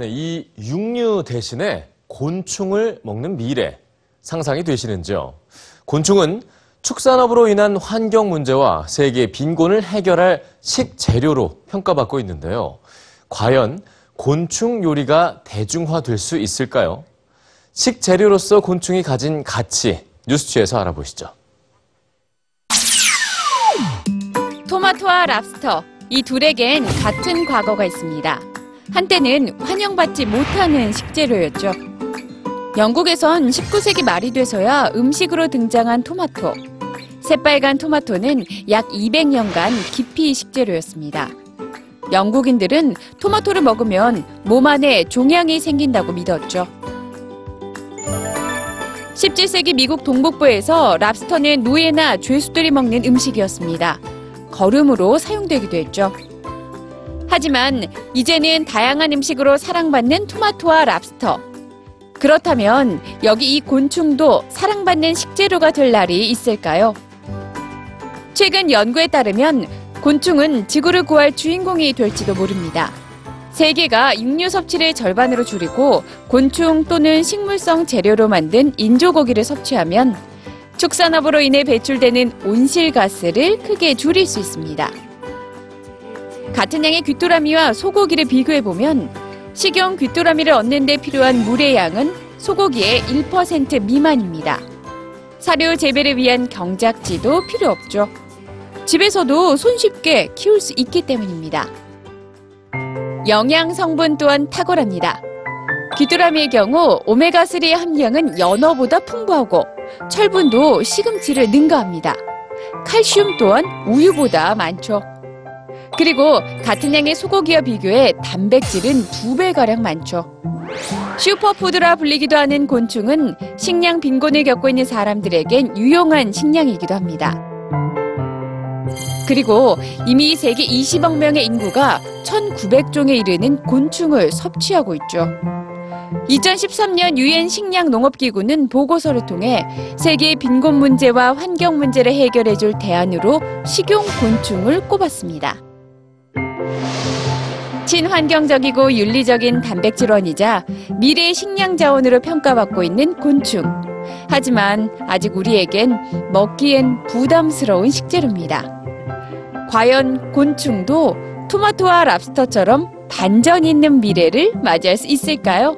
네, 이 육류 대신에 곤충을 먹는 미래 상상이 되시는지요? 곤충은 축산업으로 인한 환경 문제와 세계 빈곤을 해결할 식재료로 평가받고 있는데요. 과연 곤충 요리가 대중화될 수 있을까요? 식재료로서 곤충이 가진 가치 뉴스취에서 알아보시죠. 토마토와 랍스터 이 둘에겐 같은 과거가 있습니다. 한때는 환영받지 못하는 식재료였죠. 영국에선 19세기 말이 돼서야 음식으로 등장한 토마토. 새빨간 토마토는 약 200년간 깊이 식재료였습니다. 영국인들은 토마토를 먹으면 몸 안에 종양이 생긴다고 믿었죠. 17세기 미국 동북부에서 랍스터는 노예나 죄수들이 먹는 음식이었습니다. 거름으로 사용되기도 했죠. 하지만 이제는 다양한 음식으로 사랑받는 토마토와 랍스터. 그렇다면 여기 이 곤충도 사랑받는 식재료가 될 날이 있을까요? 최근 연구에 따르면 곤충은 지구를 구할 주인공이 될지도 모릅니다. 세계가 육류 섭취를 절반으로 줄이고 곤충 또는 식물성 재료로 만든 인조고기를 섭취하면 축산업으로 인해 배출되는 온실가스를 크게 줄일 수 있습니다. 같은 양의 귀뚜라미와 소고기를 비교해보면 식용 귀뚜라미를 얻는 데 필요한 물의 양은 소고기의 1% 미만입니다. 사료 재배를 위한 경작지도 필요 없죠. 집에서도 손쉽게 키울 수 있기 때문입니다. 영양 성분 또한 탁월합니다. 귀뚜라미의 경우 오메가3 함량은 연어보다 풍부하고 철분도 시금치를 능가합니다. 칼슘 또한 우유보다 많죠. 그리고 같은 양의 소고기와 비교해 단백질은 두 배가량 많죠. 슈퍼푸드라 불리기도 하는 곤충은 식량 빈곤을 겪고 있는 사람들에겐 유용한 식량이기도 합니다. 그리고 이미 세계 20억 명의 인구가 1,900종에 이르는 곤충을 섭취하고 있죠. 2013년 유엔 식량 농업기구는 보고서를 통해 세계의 빈곤 문제와 환경 문제를 해결해 줄 대안으로 식용 곤충을 꼽았습니다. 친환경적이고 윤리적인 단백질원이자 미래의 식량 자원으로 평가받고 있는 곤충. 하지만 아직 우리에겐 먹기엔 부담스러운 식재료입니다. 과연 곤충도 토마토와 랍스터처럼 반전 있는 미래를 맞이할 수 있을까요?